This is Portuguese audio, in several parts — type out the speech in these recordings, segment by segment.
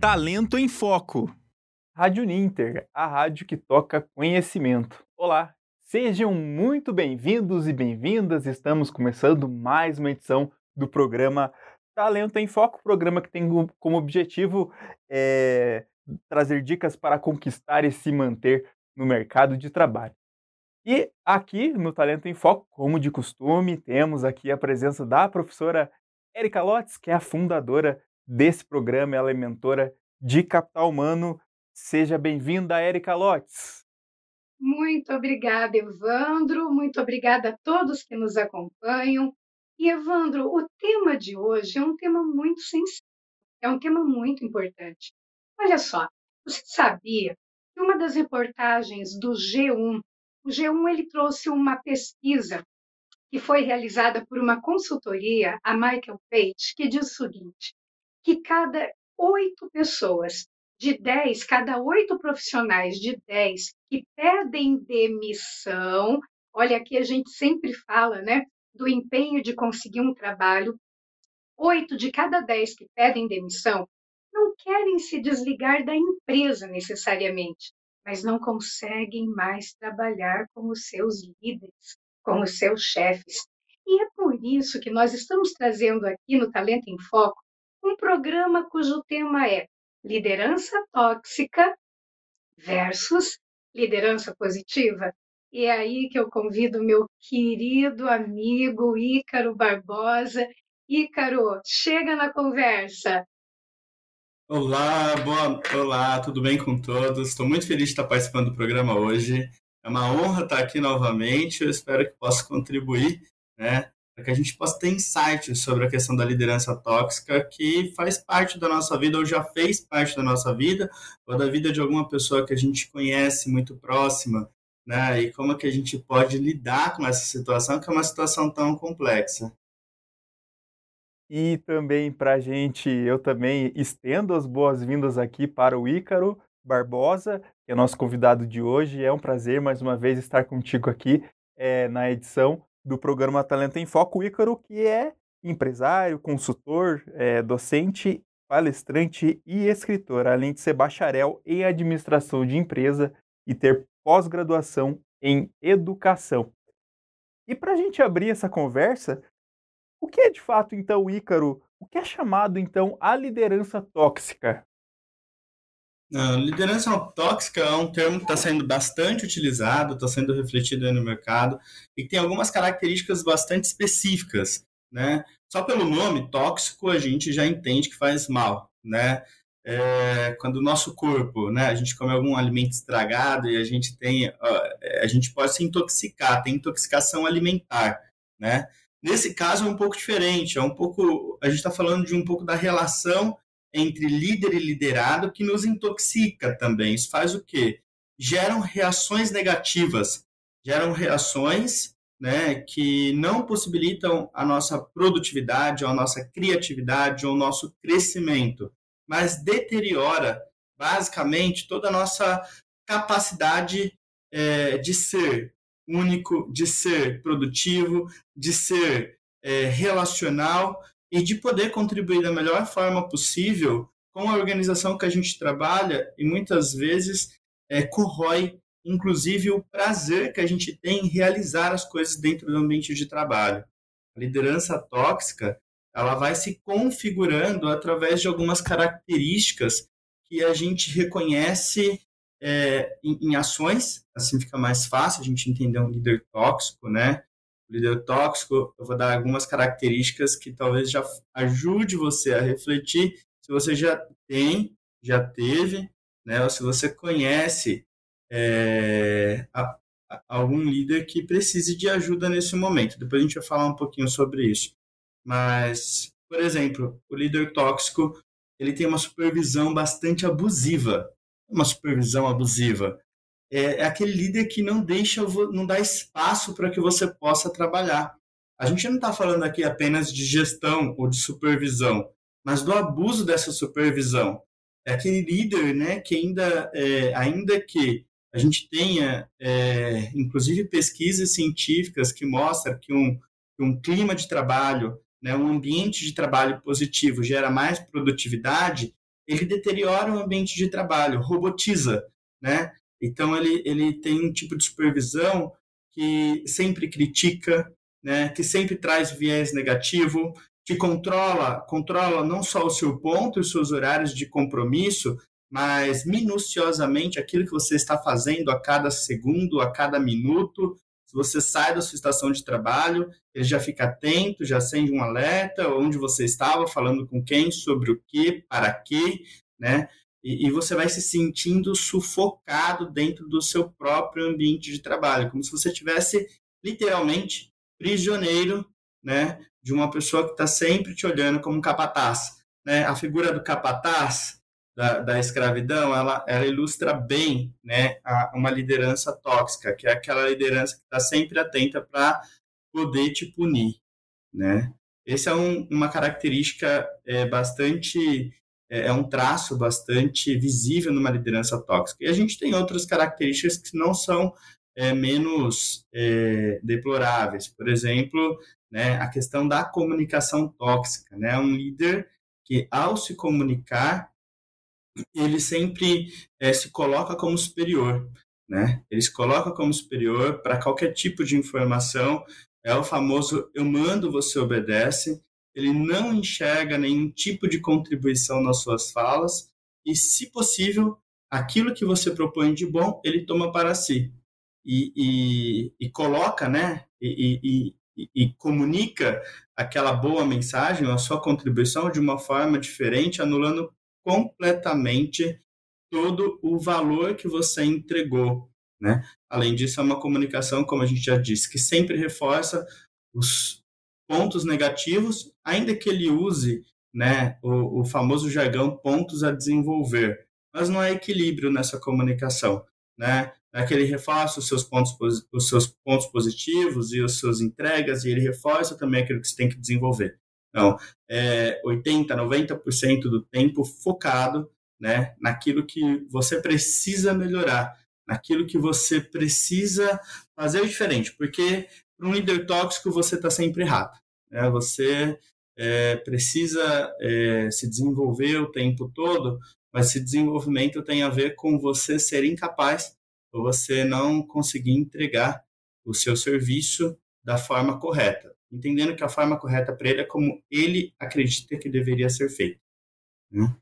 Talento em Foco. Rádio Ninter, a rádio que toca conhecimento. Olá, sejam muito bem-vindos e bem-vindas. Estamos começando mais uma edição do programa Talento em Foco, programa que tem como objetivo é, trazer dicas para conquistar e se manter no mercado de trabalho. E aqui no Talento em Foco, como de costume, temos aqui a presença da professora Erika Lotz, que é a fundadora desse programa, ela é mentora de capital humano. Seja bem-vinda, Erika Lotz. Muito obrigada, Evandro. Muito obrigada a todos que nos acompanham. E, Evandro, o tema de hoje é um tema muito sensível, é um tema muito importante. Olha só, você sabia que uma das reportagens do G1, o G1 ele trouxe uma pesquisa que foi realizada por uma consultoria, a Michael Page, que diz o seguinte: que cada oito pessoas de 10, cada oito profissionais de 10 que pedem demissão, olha aqui a gente sempre fala, né, do empenho de conseguir um trabalho, oito de cada 10 que pedem demissão não querem se desligar da empresa necessariamente, mas não conseguem mais trabalhar com os seus líderes, com os seus chefes. E é por isso que nós estamos trazendo aqui no Talento em Foco um programa cujo tema é liderança tóxica versus liderança positiva. E é aí que eu convido meu querido amigo Ícaro Barbosa. Ícaro, chega na conversa. Olá, boa, olá, tudo bem com todos? Estou muito feliz de estar participando do programa hoje. É uma honra estar aqui novamente. Eu espero que possa contribuir, né, para que a gente possa ter insights sobre a questão da liderança tóxica que faz parte da nossa vida ou já fez parte da nossa vida ou da vida de alguma pessoa que a gente conhece muito próxima, né? E como é que a gente pode lidar com essa situação que é uma situação tão complexa. E também para a gente, eu também estendo as boas-vindas aqui para o Ícaro Barbosa, que é nosso convidado de hoje. É um prazer mais uma vez estar contigo aqui é, na edição do programa Talento em Foco, o Ícaro, que é empresário, consultor, é, docente, palestrante e escritor, além de ser bacharel em administração de empresa e ter pós-graduação em educação. E para a gente abrir essa conversa, o que é de fato então, Ícaro? O que é chamado então a liderança tóxica? A liderança tóxica é um termo que está sendo bastante utilizado, está sendo refletido no mercado e tem algumas características bastante específicas, né? Só pelo nome tóxico a gente já entende que faz mal, né? É, quando o nosso corpo, né, a gente come algum alimento estragado e a gente tem, a gente pode se intoxicar, tem intoxicação alimentar, né? Nesse caso é um pouco diferente, é um pouco, a gente está falando de um pouco da relação entre líder e liderado que nos intoxica também. Isso faz o quê? Geram reações negativas, geram reações né, que não possibilitam a nossa produtividade, a nossa criatividade ou o nosso crescimento, mas deteriora basicamente toda a nossa capacidade é, de ser único, de ser produtivo, de ser é, relacional e de poder contribuir da melhor forma possível com a organização que a gente trabalha e muitas vezes é, corrói, inclusive, o prazer que a gente tem em realizar as coisas dentro do ambiente de trabalho. A liderança tóxica ela vai se configurando através de algumas características que a gente reconhece é, em, em, ações, assim fica mais fácil a gente entender um líder tóxico, né? Líder tóxico, eu vou dar algumas características que talvez já ajude você a refletir se você já tem, já teve, né, ou se você conhece é, a, a, algum líder que precise de ajuda nesse momento. Depois a gente vai falar um pouquinho sobre isso. Mas, por exemplo, o líder tóxico ele tem uma supervisão bastante abusiva. Uma supervisão abusiva é, é aquele líder que não deixa, não dá espaço para que você possa trabalhar. A gente não está falando aqui apenas de gestão ou de supervisão, mas do abuso dessa supervisão. É aquele líder, né, que ainda, é, ainda que a gente tenha, é, inclusive, pesquisas científicas que mostram que um, um clima de trabalho, né, um ambiente de trabalho positivo gera mais produtividade, ele deteriora o ambiente de trabalho, robotiza, né? Então ele, ele tem um tipo de supervisão que sempre critica, né? Que sempre traz viés negativo, que controla, controla não só o seu ponto e os seus horários de compromisso, mas minuciosamente aquilo que você está fazendo a cada segundo, a cada minuto. Se você sai da sua estação de trabalho, ele já fica atento, já acende um alerta, onde você estava, falando com quem, sobre o que, para quê, né? E, e, você vai se sentindo sufocado dentro do seu próprio ambiente de trabalho, como se você tivesse literalmente prisioneiro, né, de uma pessoa que está sempre te olhando como um capataz, né? A figura do capataz da, da escravidão, ela, ela ilustra bem, né, a, uma liderança tóxica, que é aquela liderança que está sempre atenta para poder te punir, né? Essa é um, uma característica é, bastante é, é um traço bastante visível numa liderança tóxica. E a gente tem outras características que não são é, menos é, deploráveis. Por exemplo, né, a questão da comunicação tóxica. Né? Um líder que, ao se comunicar, ele sempre é, se coloca como superior. Né? Ele se coloca como superior para qualquer tipo de informação. É o famoso eu mando, você obedece ele não enxerga nenhum tipo de contribuição nas suas falas e, se possível, aquilo que você propõe de bom, ele toma para si e, e, e coloca, né, e, e, comunica aquela boa mensagem, a sua contribuição de uma forma diferente, anulando completamente todo o valor que você entregou, né? Além disso, é uma comunicação, como a gente já disse, que sempre reforça os, pontos negativos, ainda que ele use né, o, o famoso jargão pontos a desenvolver. Mas não há equilíbrio nessa comunicação. Né? É que ele reforça os seus pontos, os seus pontos positivos e as suas entregas, e ele reforça também aquilo que você tem que desenvolver. Então, é 80%, 90% do tempo focado né, naquilo que você precisa melhorar, naquilo que você precisa fazer diferente, porque para um líder tóxico, você está sempre errado. Né? Você é, precisa é, se desenvolver o tempo todo, mas esse desenvolvimento tem a ver com você ser incapaz ou você não conseguir entregar o seu serviço da forma correta, entendendo que a forma correta para ele é como ele acredita que deveria ser feito. Né?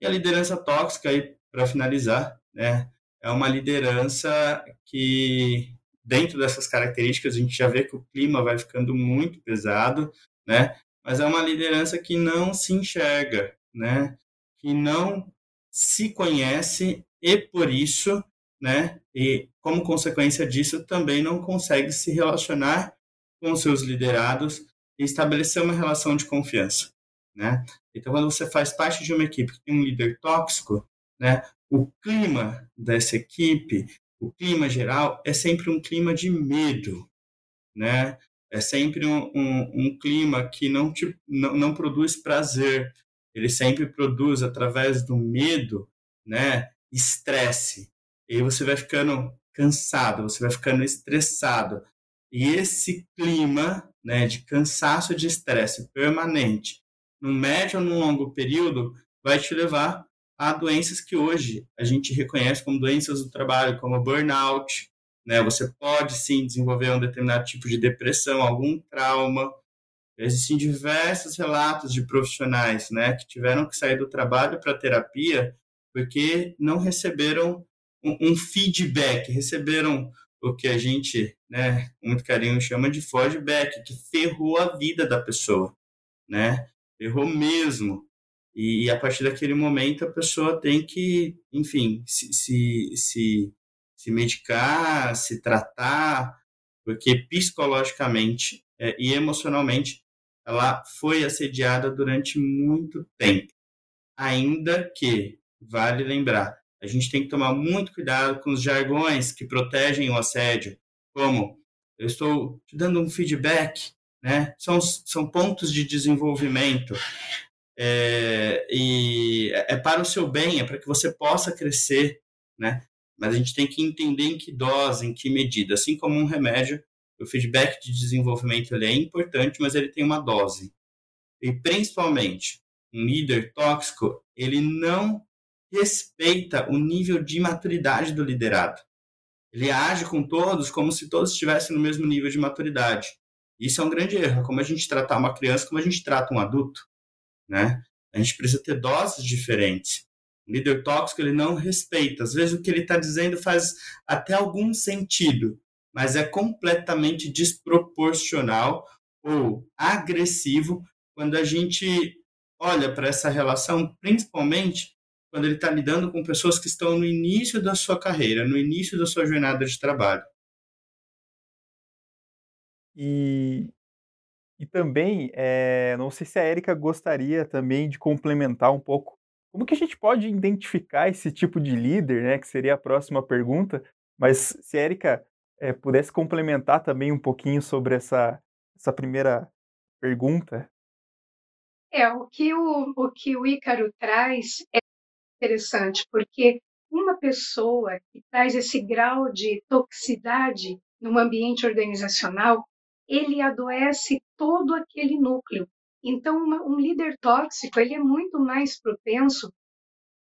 E a liderança tóxica, para finalizar, né, é uma liderança que dentro dessas características, a gente já vê que o clima vai ficando muito pesado, né? Mas é uma liderança que não se enxerga, né? Que não se conhece e por isso, né? E como consequência disso, também não consegue se relacionar com seus liderados e estabelecer uma relação de confiança, né? Então, quando você faz parte de uma equipe que tem um líder tóxico, né? O clima dessa equipe o clima geral é sempre um clima de medo, né? É sempre um, um, um clima que não, te, não, não produz prazer. Ele sempre produz, através do medo, né? Estresse. E você vai ficando cansado, você vai ficando estressado. E esse clima né, de cansaço de estresse permanente, no médio ou no longo período, vai te levar há doenças que hoje a gente reconhece como doenças do trabalho, como burnout, né? Você pode sim desenvolver um determinado tipo de depressão, algum trauma. Existem diversos relatos de profissionais, né, que tiveram que sair do trabalho para terapia porque não receberam um, um, feedback, receberam o que a gente, né, com muito carinho chama de feedback, que ferrou a vida da pessoa, né? Ferrou mesmo. E, a partir daquele momento a pessoa tem que, enfim, se, se, se, se medicar, se tratar, porque psicologicamente é, e emocionalmente ela foi assediada durante muito tempo. Ainda que, vale lembrar, a gente tem que tomar muito cuidado com os jargões que protegem o assédio, como eu estou te dando um feedback, né? São, são pontos de desenvolvimento é, e é para o seu bem, é para que você possa crescer, né? Mas a gente tem que entender em que dose, em que medida. Assim como um remédio, o feedback de desenvolvimento ele é importante, mas ele tem uma dose. E principalmente, um líder tóxico, ele não respeita o nível de maturidade do liderado. Ele age com todos como se todos estivessem no mesmo nível de maturidade. Isso é um grande erro, é como a gente tratar uma criança, como a gente trata um adulto, né? A gente precisa ter doses diferentes. O líder tóxico ele não respeita. Às vezes o que ele está dizendo faz até algum sentido, mas é completamente desproporcional ou agressivo quando a gente olha para essa relação, principalmente quando ele está lidando com pessoas que estão no início da sua carreira, no início da sua jornada de trabalho. E, e também, é, não sei se a Érica gostaria também de complementar um pouco como que a gente pode identificar esse tipo de líder, né? Que seria a próxima pergunta. Mas se a Érica é, pudesse complementar também um pouquinho sobre essa, essa primeira pergunta. É, o que o, o que o Ícaro traz é interessante, porque uma pessoa que traz esse grau de toxicidade no ambiente organizacional, ele adoece todo aquele núcleo. Então, uma, um líder tóxico ele é muito mais propenso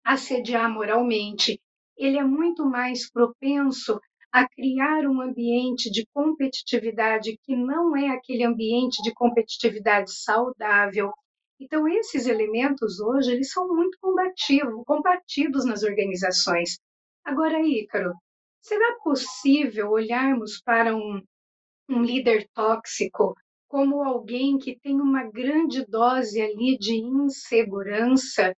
a sediar moralmente, ele é muito mais propenso a criar um ambiente de competitividade que não é aquele ambiente de competitividade saudável. Então, esses elementos hoje eles são muito combativos, combatidos nas organizações. Agora, Ícaro, será possível olharmos para um, um líder tóxico como alguém que tem uma grande dose ali de insegurança,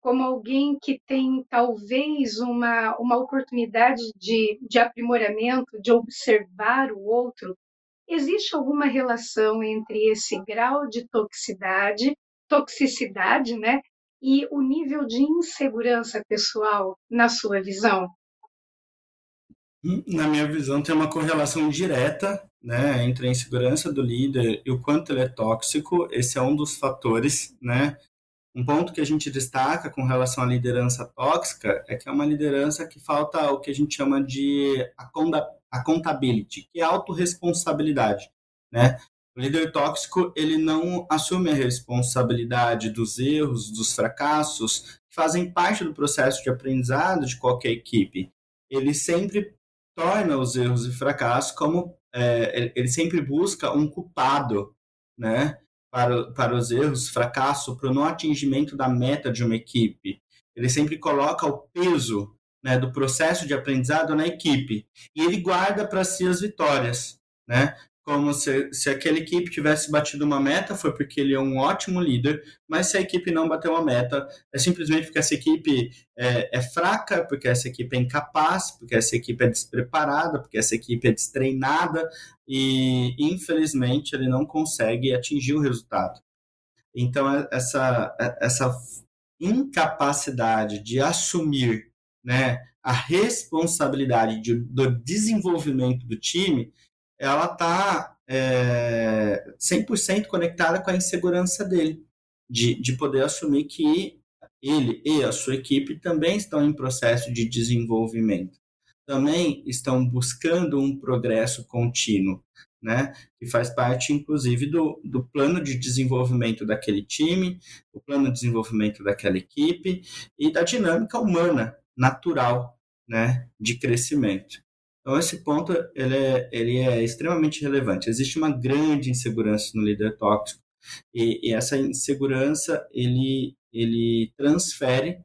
como alguém que tem talvez uma, uma oportunidade de, de aprimoramento, de observar o outro, existe alguma relação entre esse grau de toxicidade, toxicidade, né, e o nível de insegurança pessoal na sua visão? Na minha visão, tem uma correlação direta né, entre a insegurança do líder e o quanto ele é tóxico. Esse é um dos fatores, né? Um ponto que a gente destaca com relação à liderança tóxica é que é uma liderança que falta o que a gente chama de accountability, que é autorresponsabilidade, né? O líder tóxico, ele não assume a responsabilidade dos erros, dos fracassos, que fazem parte do processo de aprendizado de qualquer equipe. Ele sempre torna os erros e fracassos como é, ele sempre busca um culpado, né, para, para os erros, fracasso, para o não atingimento da meta de uma equipe. Ele sempre coloca o peso né, do processo de aprendizado na equipe e ele guarda para si as vitórias, né? Como se, se aquela equipe tivesse batido uma meta, foi porque ele é um ótimo líder, mas se a equipe não bateu uma meta, é simplesmente porque essa equipe é, é fraca, porque essa equipe é incapaz, porque essa equipe é despreparada, porque essa equipe é destreinada, e infelizmente ele não consegue atingir o resultado. Então, é, essa, é, essa incapacidade de assumir né, a responsabilidade de, do desenvolvimento do time ela está é, 100% conectada com a insegurança dele, de, de poder assumir que ele e a sua equipe também estão em processo de desenvolvimento, também estão buscando um progresso contínuo, né? Que faz parte, inclusive, do, do plano de desenvolvimento daquele time, o plano de desenvolvimento daquela equipe e da dinâmica humana, natural, né? De crescimento. Então, esse ponto ele é, ele é extremamente relevante. Existe uma grande insegurança no líder tóxico e, e essa insegurança ele, ele transfere,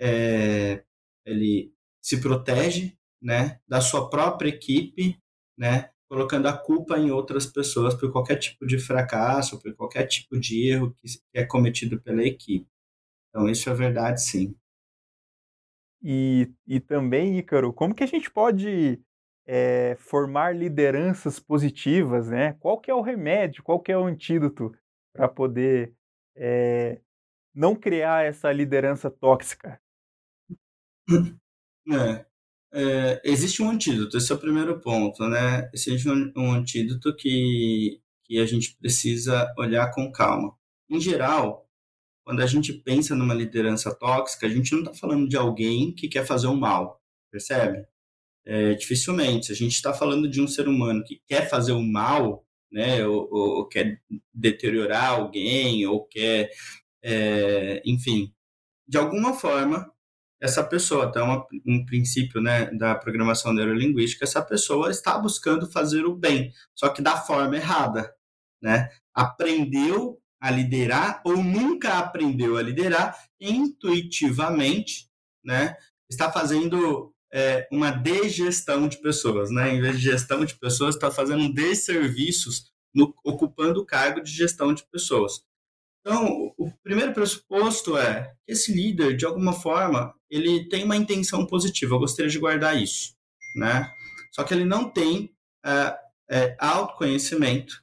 é, ele se protege né, da sua própria equipe, né, colocando a culpa em outras pessoas por qualquer tipo de fracasso, por qualquer tipo de erro que é cometido pela equipe. Então, isso é verdade, sim. E, e também, Ícaro, como que a gente pode é, formar lideranças positivas, né? Qual que é o remédio, qual que é o antídoto para poder é, não criar essa liderança tóxica? É, é, existe um antídoto, esse é o primeiro ponto, né? Existe um, um antídoto que, que a gente precisa olhar com calma. Em geral, quando a gente pensa numa liderança tóxica, a gente não está falando de alguém que quer fazer o mal, percebe? É, dificilmente. Se a gente está falando de um ser humano que quer fazer o mal, né, ou, ou quer deteriorar alguém, ou quer é, enfim, de alguma forma, essa pessoa, até uma, um princípio né, da programação neurolinguística, essa pessoa está buscando fazer o bem, só que da forma errada. Né? Aprendeu a liderar ou nunca aprendeu a liderar intuitivamente, né? está fazendo é, uma degestão de pessoas. Né? Em vez de gestão de pessoas, está fazendo desserviços no, ocupando o cargo de gestão de pessoas. Então, o primeiro pressuposto é que esse líder, de alguma forma, ele tem uma intenção positiva. Eu gostaria de guardar isso, né? Só que ele não tem é, é, autoconhecimento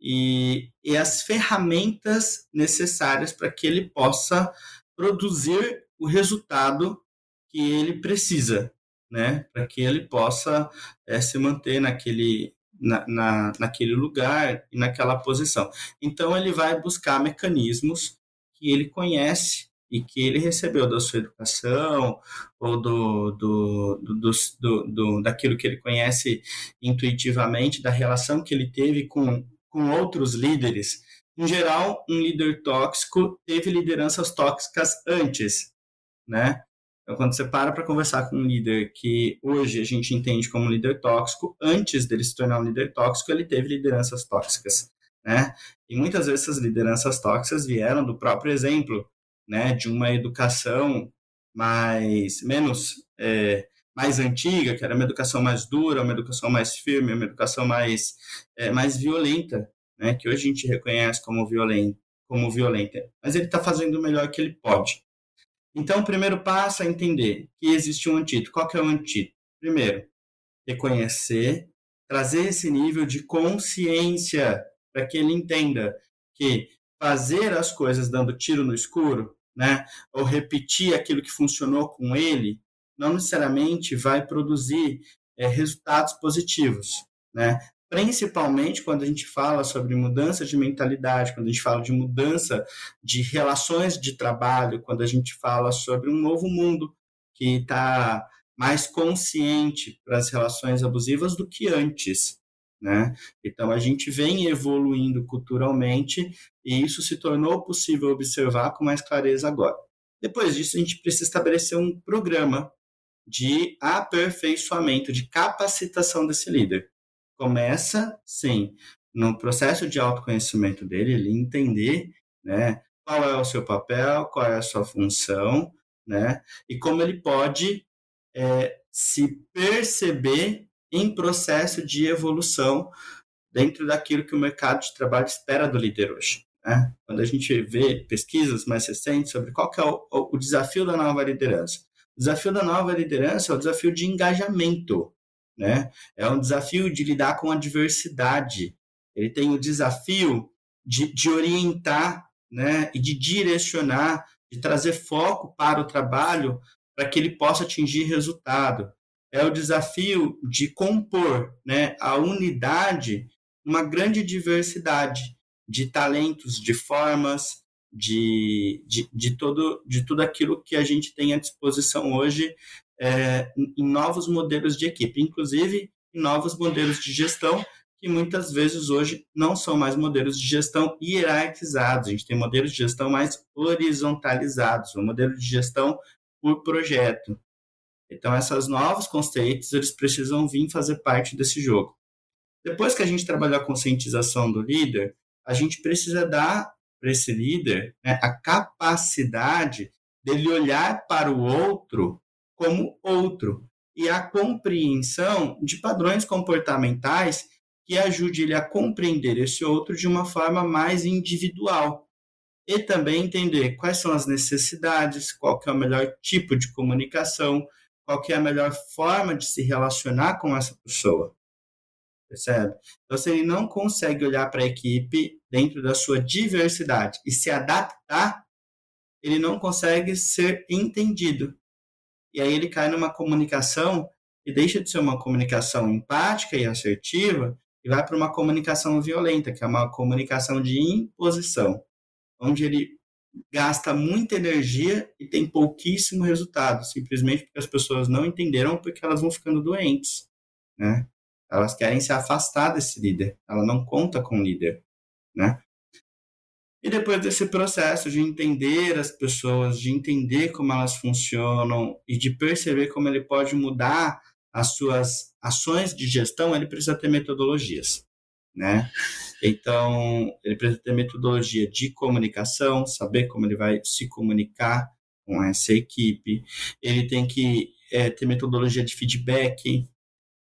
e, e as ferramentas necessárias para que ele possa produzir o resultado que ele precisa, né? Para que ele possa é, se manter naquele na, na, naquele lugar e naquela posição. Então, ele vai buscar mecanismos que ele conhece e que ele recebeu da sua educação ou do, do, do, do, do, daquilo que ele conhece intuitivamente, da relação que ele teve com, com outros líderes. Em geral, um líder tóxico teve lideranças tóxicas antes, né? Então, quando você para para conversar com um líder que hoje a gente entende como líder tóxico, antes dele se tornar um líder tóxico, ele teve lideranças tóxicas, né? E muitas vezes essas lideranças tóxicas vieram do próprio exemplo, né? De uma educação mais menos é, mais antiga, que era uma educação mais dura, uma educação mais firme, uma educação mais é, mais violenta, né? Que hoje a gente reconhece como violenta, como violenta. Mas ele está fazendo o melhor que ele pode. Então, o primeiro passo é entender que existe um antídoto. Qual que é o antídoto? Primeiro, reconhecer, trazer esse nível de consciência para que ele entenda que fazer as coisas dando tiro no escuro, né, ou repetir aquilo que funcionou com ele, não necessariamente vai produzir é, resultados positivos, né? principalmente quando a gente fala sobre mudança de mentalidade, quando a gente fala de mudança de relações de trabalho, quando a gente fala sobre um novo mundo que está mais consciente para as relações abusivas do que antes. Né? Então a gente vem evoluindo culturalmente e isso se tornou possível observar com mais clareza agora. Depois disso, a gente precisa estabelecer um programa de aperfeiçoamento, de capacitação desse líder começa, sim, no processo de autoconhecimento dele, ele entender, né, qual é o seu papel, qual é a sua função, né, e como ele pode é, se perceber em processo de evolução dentro daquilo que o mercado de trabalho espera do líder hoje. Né? Quando a gente vê pesquisas mais recentes sobre qual é o, o desafio da nova liderança, o desafio da nova liderança é o desafio de engajamento né? É um desafio de lidar com a diversidade. Ele tem o desafio de, de orientar, né? E de direcionar, de trazer foco para o trabalho para que ele possa atingir resultado. É o desafio de compor, né? A unidade, uma grande diversidade de talentos, de formas, de, de, de, todo, de tudo aquilo que a gente tem à disposição hoje é, em novos modelos de equipe, inclusive em novos modelos de gestão, que muitas vezes hoje não são mais modelos de gestão hierarquizados, a gente tem modelos de gestão mais horizontalizados, um modelo de gestão por projeto. Então, esses novos conceitos, eles precisam vir fazer parte desse jogo. Depois que a gente trabalhar a conscientização do líder, a gente precisa dar para esse líder né, a capacidade dele olhar para o outro como outro e a compreensão de padrões comportamentais que ajude ele a compreender esse outro de uma forma mais individual e também entender quais são as necessidades, qual é o melhor tipo de comunicação, qual é a melhor forma de se relacionar com essa pessoa. Percebe? Então, se ele não consegue olhar para a equipe dentro da sua diversidade e se adaptar, ele não consegue ser entendido e aí ele cai numa comunicação e deixa de ser uma comunicação empática e assertiva e vai para uma comunicação violenta, que é uma comunicação de imposição, onde ele gasta muita energia e tem pouquíssimo resultado, simplesmente porque as pessoas não entenderam porque elas vão ficando doentes, né? Elas querem se afastar desse líder, ela não conta com o líder, né? E depois desse processo de entender as pessoas, de entender como elas funcionam e de perceber como ele pode mudar as suas ações de gestão, ele precisa ter metodologias, né? Então, ele precisa ter metodologia de comunicação, saber como ele vai se comunicar com essa equipe. Ele tem que é, ter metodologia de feedback,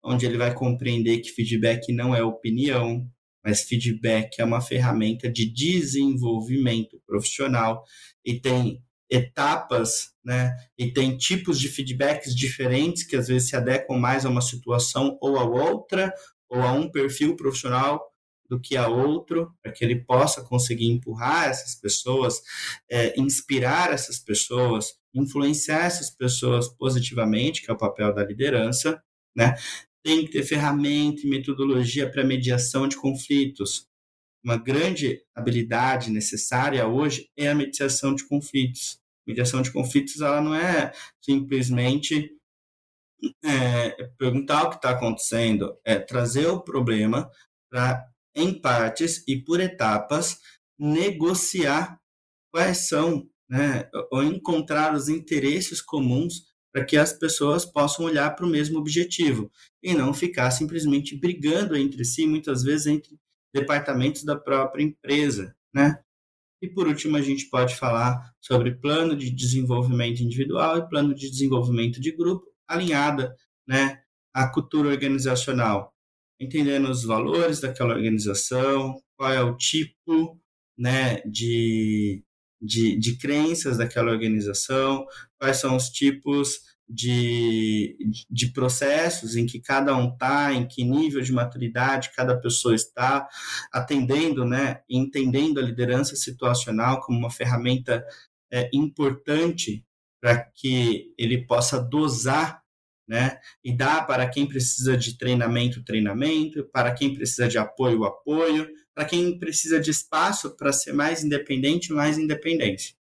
onde ele vai compreender que feedback não é opinião, mas feedback é uma ferramenta de desenvolvimento profissional e tem etapas, né? E tem tipos de feedbacks diferentes que às vezes se adequam mais a uma situação ou a outra, ou a um perfil profissional do que a outro, para que ele possa conseguir empurrar essas pessoas, é, inspirar essas pessoas, influenciar essas pessoas positivamente, que é o papel da liderança, né? Tem que ter ferramenta e metodologia para mediação de conflitos. Uma grande habilidade necessária hoje é a mediação de conflitos. Mediação de conflitos, ela não é simplesmente é, perguntar o que está acontecendo, é trazer o problema para, em partes e por etapas, negociar quais são, né, ou encontrar os interesses comuns para que as pessoas possam olhar para o mesmo objetivo e não ficar simplesmente brigando entre si, muitas vezes entre departamentos da própria empresa, né? E por último, a gente pode falar sobre plano de desenvolvimento individual e plano de desenvolvimento de grupo, alinhada né, à cultura organizacional, entendendo os valores daquela organização, qual é o tipo né, de, de, de crenças daquela organização, quais são os tipos de, de processos em que cada um está, em que nível de maturidade cada pessoa está, atendendo, né, entendendo a liderança situacional como uma ferramenta é, importante para que ele possa dosar né? E dar para quem precisa de treinamento, treinamento, para quem precisa de apoio, apoio, para quem precisa de espaço para ser mais independente, mais independente.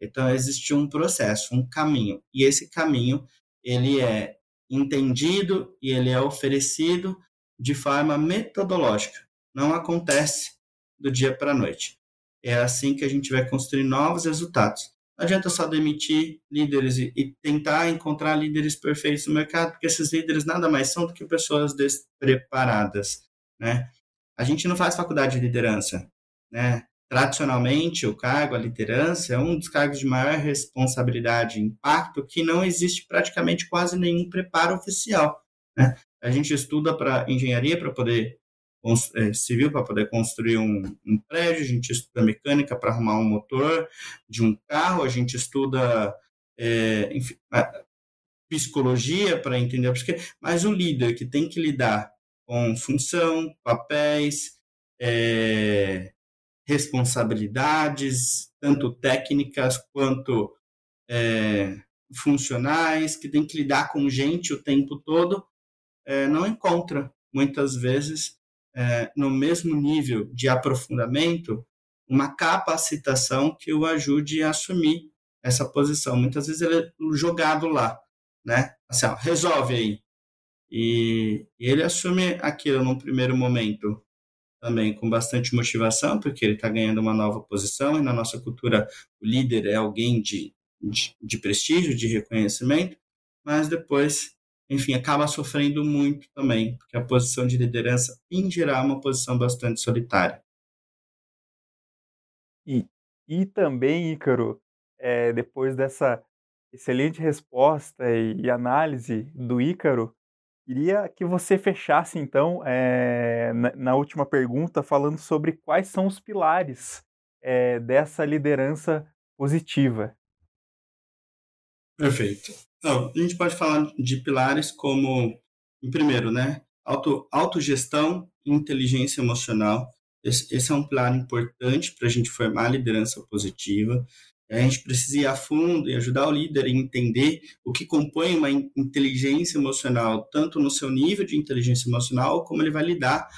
Então existe um processo, um caminho, e esse caminho ele é entendido e ele é oferecido de forma metodológica. Não acontece do dia para a noite. É assim que a gente vai construir novos resultados. Não adianta só demitir líderes e, e, tentar encontrar líderes perfeitos no mercado, porque esses líderes nada mais são do que pessoas despreparadas, né? A gente não faz faculdade de liderança, né? Tradicionalmente, o cargo, a liderança, é um dos cargos de maior responsabilidade e impacto que não existe praticamente quase nenhum preparo oficial. Né? A gente estuda para engenharia para poder é, civil para poder construir um, um, prédio, a gente estuda mecânica para arrumar um motor de um carro, a gente estuda é, enfim, psicologia para entender a psique, mas o líder que tem que lidar com função, papéis, é, responsabilidades, tanto técnicas quanto é, funcionais, que tem que lidar com gente o tempo todo, é, não encontra, muitas vezes, é, no mesmo nível de aprofundamento, uma capacitação que o ajude a assumir essa posição. Muitas vezes ele é jogado lá, né? Assim, ó, resolve aí. E, e ele assume aquilo num primeiro momento também com bastante motivação, porque ele está ganhando uma nova posição, e na nossa cultura o líder é alguém de, de, de prestígio, de reconhecimento, mas depois, enfim, acaba sofrendo muito também, porque a posição de liderança, em geral, é uma posição bastante solitária. E, e também, Ícaro, é, depois dessa excelente resposta e, e análise do Ícaro, Queria que você fechasse, então, é, na, na, última pergunta, falando sobre quais são os pilares é, dessa liderança positiva. Perfeito. Então, a gente pode falar de pilares como, em primeiro, né, auto, autogestão e inteligência emocional. Esse, esse é um pilar importante para a gente formar a liderança positiva. A gente precisa ir a fundo e ajudar o líder a entender o que compõe uma inteligência emocional, tanto no seu nível de inteligência emocional, como ele vai lidar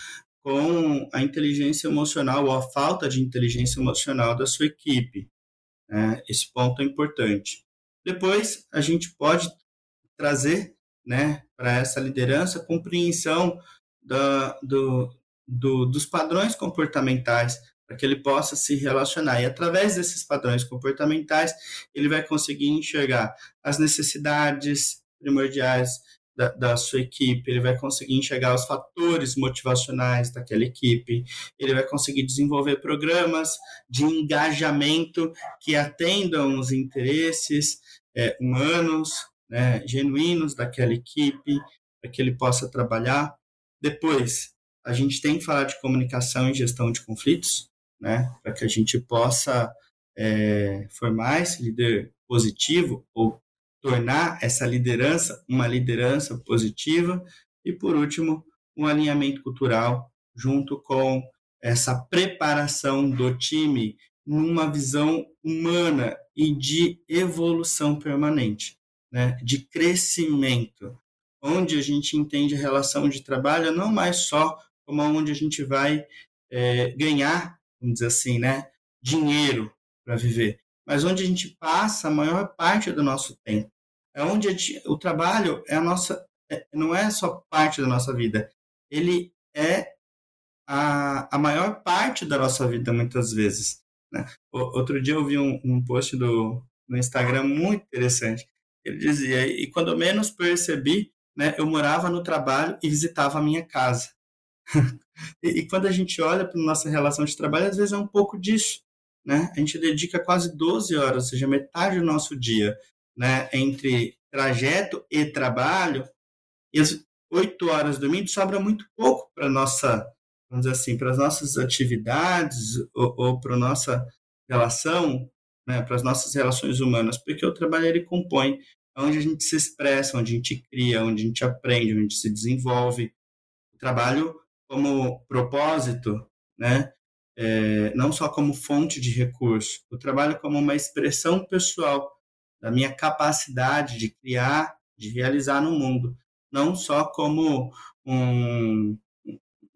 com a inteligência emocional ou a falta de inteligência emocional da sua equipe. É, esse ponto é importante. Depois, a gente pode trazer né, para essa liderança compreensão da, do, do, dos padrões comportamentais para que ele possa se relacionar. E através desses padrões comportamentais, ele vai conseguir enxergar as necessidades primordiais da, da, sua equipe, ele vai conseguir enxergar os fatores motivacionais daquela equipe, ele vai conseguir desenvolver programas de engajamento que atendam os interesses é, humanos, né, genuínos daquela equipe, para que ele possa trabalhar. Depois, a gente tem que falar de comunicação e gestão de conflitos, né, para que a gente possa é, formar esse líder positivo ou tornar essa liderança uma liderança positiva e por último um alinhamento cultural junto com essa preparação do time numa visão humana e de evolução permanente, né, de crescimento, onde a gente entende a relação de trabalho não mais só como onde a gente vai é, ganhar, vamos dizer assim, né, dinheiro para viver, mas onde a gente passa a maior parte do nosso tempo. É onde gente, o trabalho é a nossa, é, não é só parte da nossa vida, ele é a, a maior parte da nossa vida muitas vezes. Né? Outro dia eu vi um, um post do, no Instagram muito interessante. Ele dizia, e quando menos percebi, né, eu morava no trabalho e visitava a minha casa. e, e, quando a gente olha para nossa relação de trabalho, às vezes é um pouco disso né? A gente dedica quase 12 horas, ou seja, metade do nosso dia, né, entre trajeto e trabalho, e as 8 horas dormindo sobra muito pouco para nossa, vamos dizer assim, para as nossas atividades ou, ou para nossa relação, né, para as nossas relações humanas, porque o trabalho ele compõe onde a gente se expressa, onde a gente cria, onde a gente aprende, onde a gente se desenvolve. O trabalho como propósito, né, é, não só como fonte de recurso, o trabalho como uma expressão pessoal da minha capacidade de criar, de realizar no mundo, não só como um,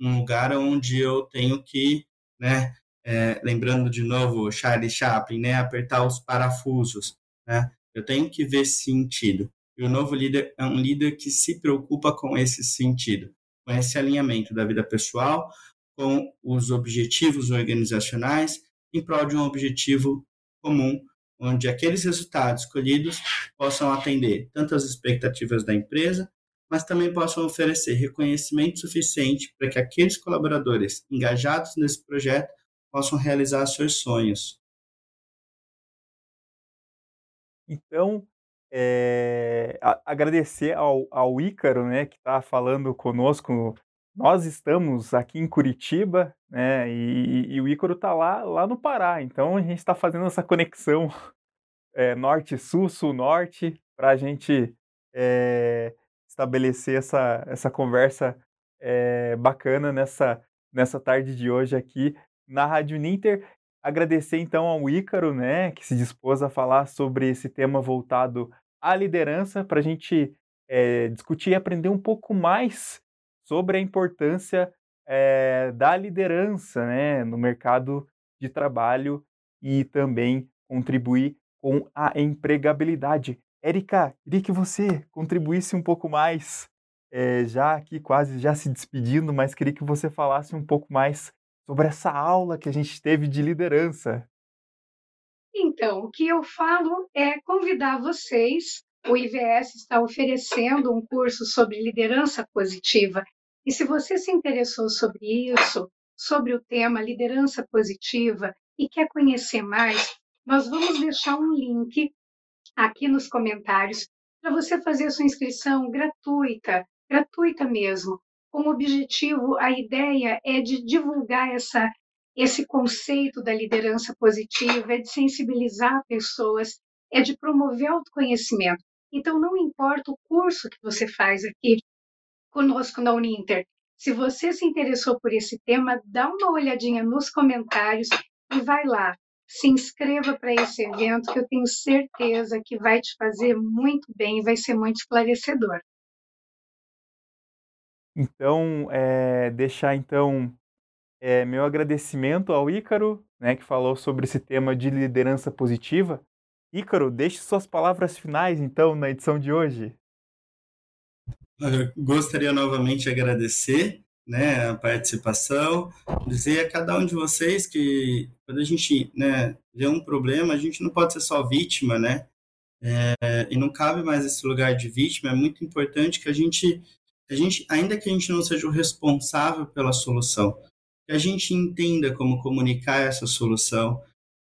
um lugar onde eu tenho que, né, é, lembrando de novo Charlie Chaplin, né, apertar os parafusos, né, eu tenho que ver sentido. E o novo líder é um líder que se preocupa com esse sentido, com esse alinhamento da vida pessoal, com os objetivos organizacionais em prol de um objetivo comum, onde aqueles resultados colhidos possam atender tanto as expectativas da empresa, mas também possam oferecer reconhecimento suficiente para que aqueles colaboradores engajados nesse projeto possam realizar seus sonhos. Então, é, agradecer ao, ao Ícaro, né, que está falando conosco nós estamos aqui em Curitiba, né, e, e o Ícaro está lá, lá no Pará, então a gente está fazendo essa conexão é, norte-sul, sul-norte, para a gente é, estabelecer essa, essa conversa bacana nessa, nessa tarde de hoje aqui na Rádio Ninter. Agradecer então ao Ícaro, né, que se dispôs a falar sobre esse tema voltado à liderança, para a gente discutir e aprender um pouco mais sobre a importância é, da liderança né, no mercado de trabalho e também contribuir com a empregabilidade. Érica, queria que você contribuísse um pouco mais, é, já aqui quase já se despedindo, mas queria que você falasse um pouco mais sobre essa aula que a gente teve de liderança. Então, o que eu falo é convidar vocês. O IVS está oferecendo um curso sobre liderança positiva e se você se interessou sobre isso, sobre o tema liderança positiva e quer conhecer mais, nós vamos deixar um link aqui nos comentários para você fazer sua inscrição gratuita, gratuita mesmo. Como objetivo, a ideia é de divulgar essa, esse conceito da liderança positiva, é de sensibilizar pessoas, é de promover autoconhecimento. Então, não importa o curso que você faz aqui, conosco na Uninter. Se você se interessou por esse tema, dá uma olhadinha nos comentários e vai lá. Se inscreva para esse evento que eu tenho certeza que vai te fazer muito bem vai ser muito esclarecedor. Então, é, deixar então é, meu agradecimento ao Ícaro, né, que falou sobre esse tema de liderança positiva. Ícaro, deixe suas palavras finais então na edição de hoje. Eu gostaria novamente de agradecer né, a participação, dizer a cada um de vocês que quando a gente né, vê um problema, a gente não pode ser só vítima, né? É, e não cabe mais esse lugar de vítima. É muito importante que a gente, a gente, ainda que a gente não seja o responsável pela solução, que a gente entenda como comunicar essa solução,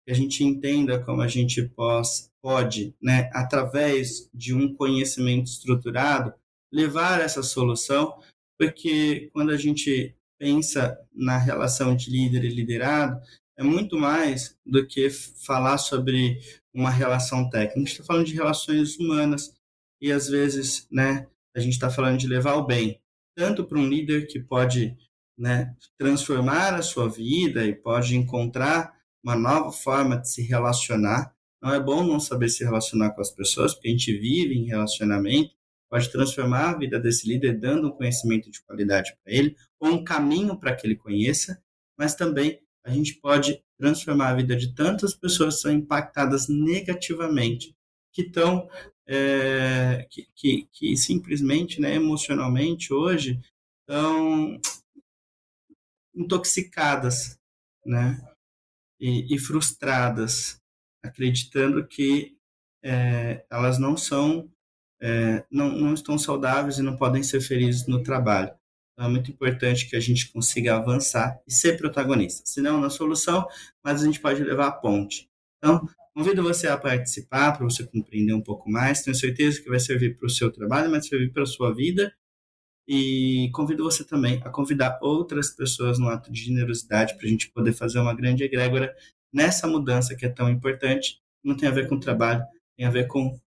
que a gente entenda como a gente pós, pode, né, através de um conhecimento estruturado, levar essa solução, porque quando a gente pensa na relação de líder e liderado, é muito mais do que falar sobre uma relação técnica. A gente está falando de relações humanas e às vezes, né, a gente está falando de levar o bem, tanto para um líder que pode, né, transformar a sua vida e pode encontrar uma nova forma de se relacionar. Não é bom não saber se relacionar com as pessoas, porque a gente vive em relacionamento, pode transformar a vida desse líder dando um conhecimento de qualidade para ele, ou um caminho para que ele conheça, mas também a gente pode transformar a vida de tantas pessoas que são impactadas negativamente, que estão, é, que, que, que, simplesmente, né, emocionalmente, hoje, estão intoxicadas, né, e, e frustradas, acreditando que é, elas não são, é, não, não estão saudáveis e não podem ser felizes no trabalho. Então, é muito importante que a gente consiga avançar e ser protagonista. Se não na solução, mas a gente pode levar a ponte. Então, convido você a participar para você compreender um pouco mais. Tenho certeza que vai servir para o seu trabalho, mas servir para a sua vida. E convido você também a convidar outras pessoas no ato de generosidade para a gente poder fazer uma grande egrégora nessa mudança que é tão importante. Não tem a ver com trabalho, tem a ver com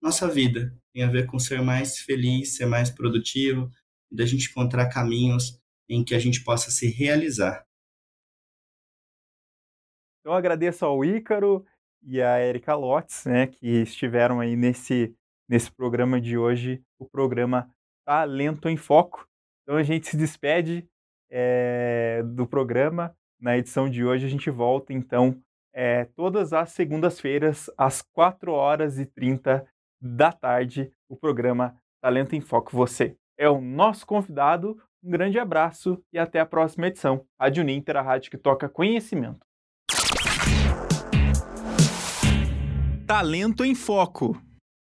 nossa vida, tem a ver com ser mais feliz, ser mais produtivo, e da gente encontrar caminhos em que a gente possa se realizar. Eu agradeço ao Ícaro e a Erika Lotz, né, que estiveram aí nesse, nesse programa de hoje, o programa Talento em Foco. Então a gente se despede é, do programa. Na edição de hoje a gente volta, então, é, todas as segundas-feiras, às 4 horas e 30 da tarde, o programa Talento em Foco Você é o nosso convidado. Um grande abraço e até a próxima edição. A Uninter, a rádio que toca conhecimento. Talento em Foco.